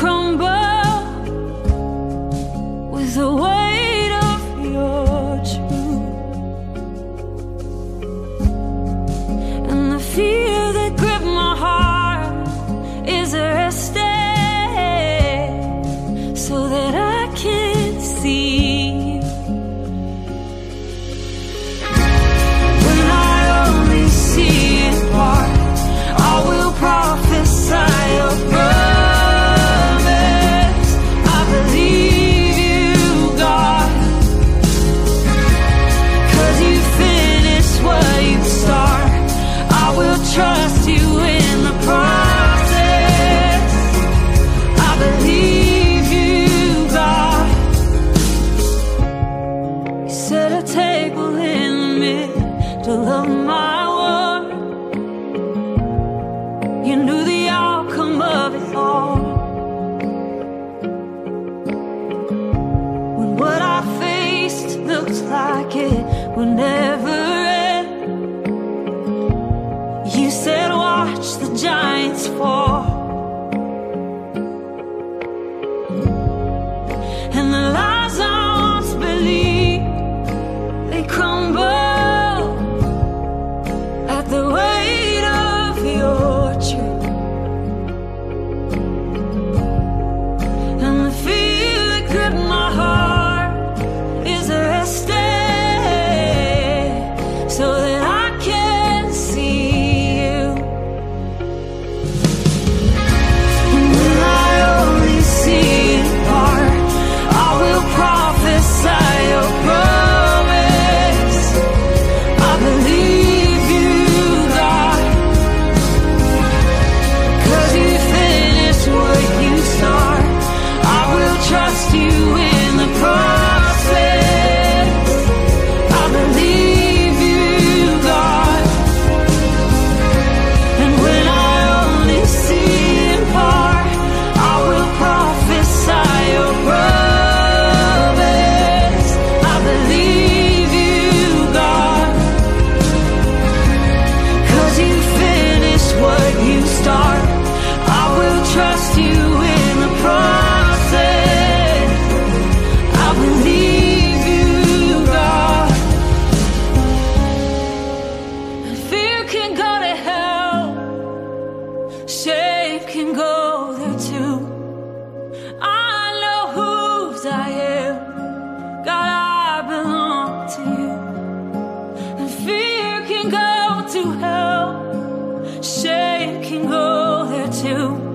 crumble. of my world. You knew the outcome of it all. When what I faced looks like it will never end, you said, Watch the giants fall. to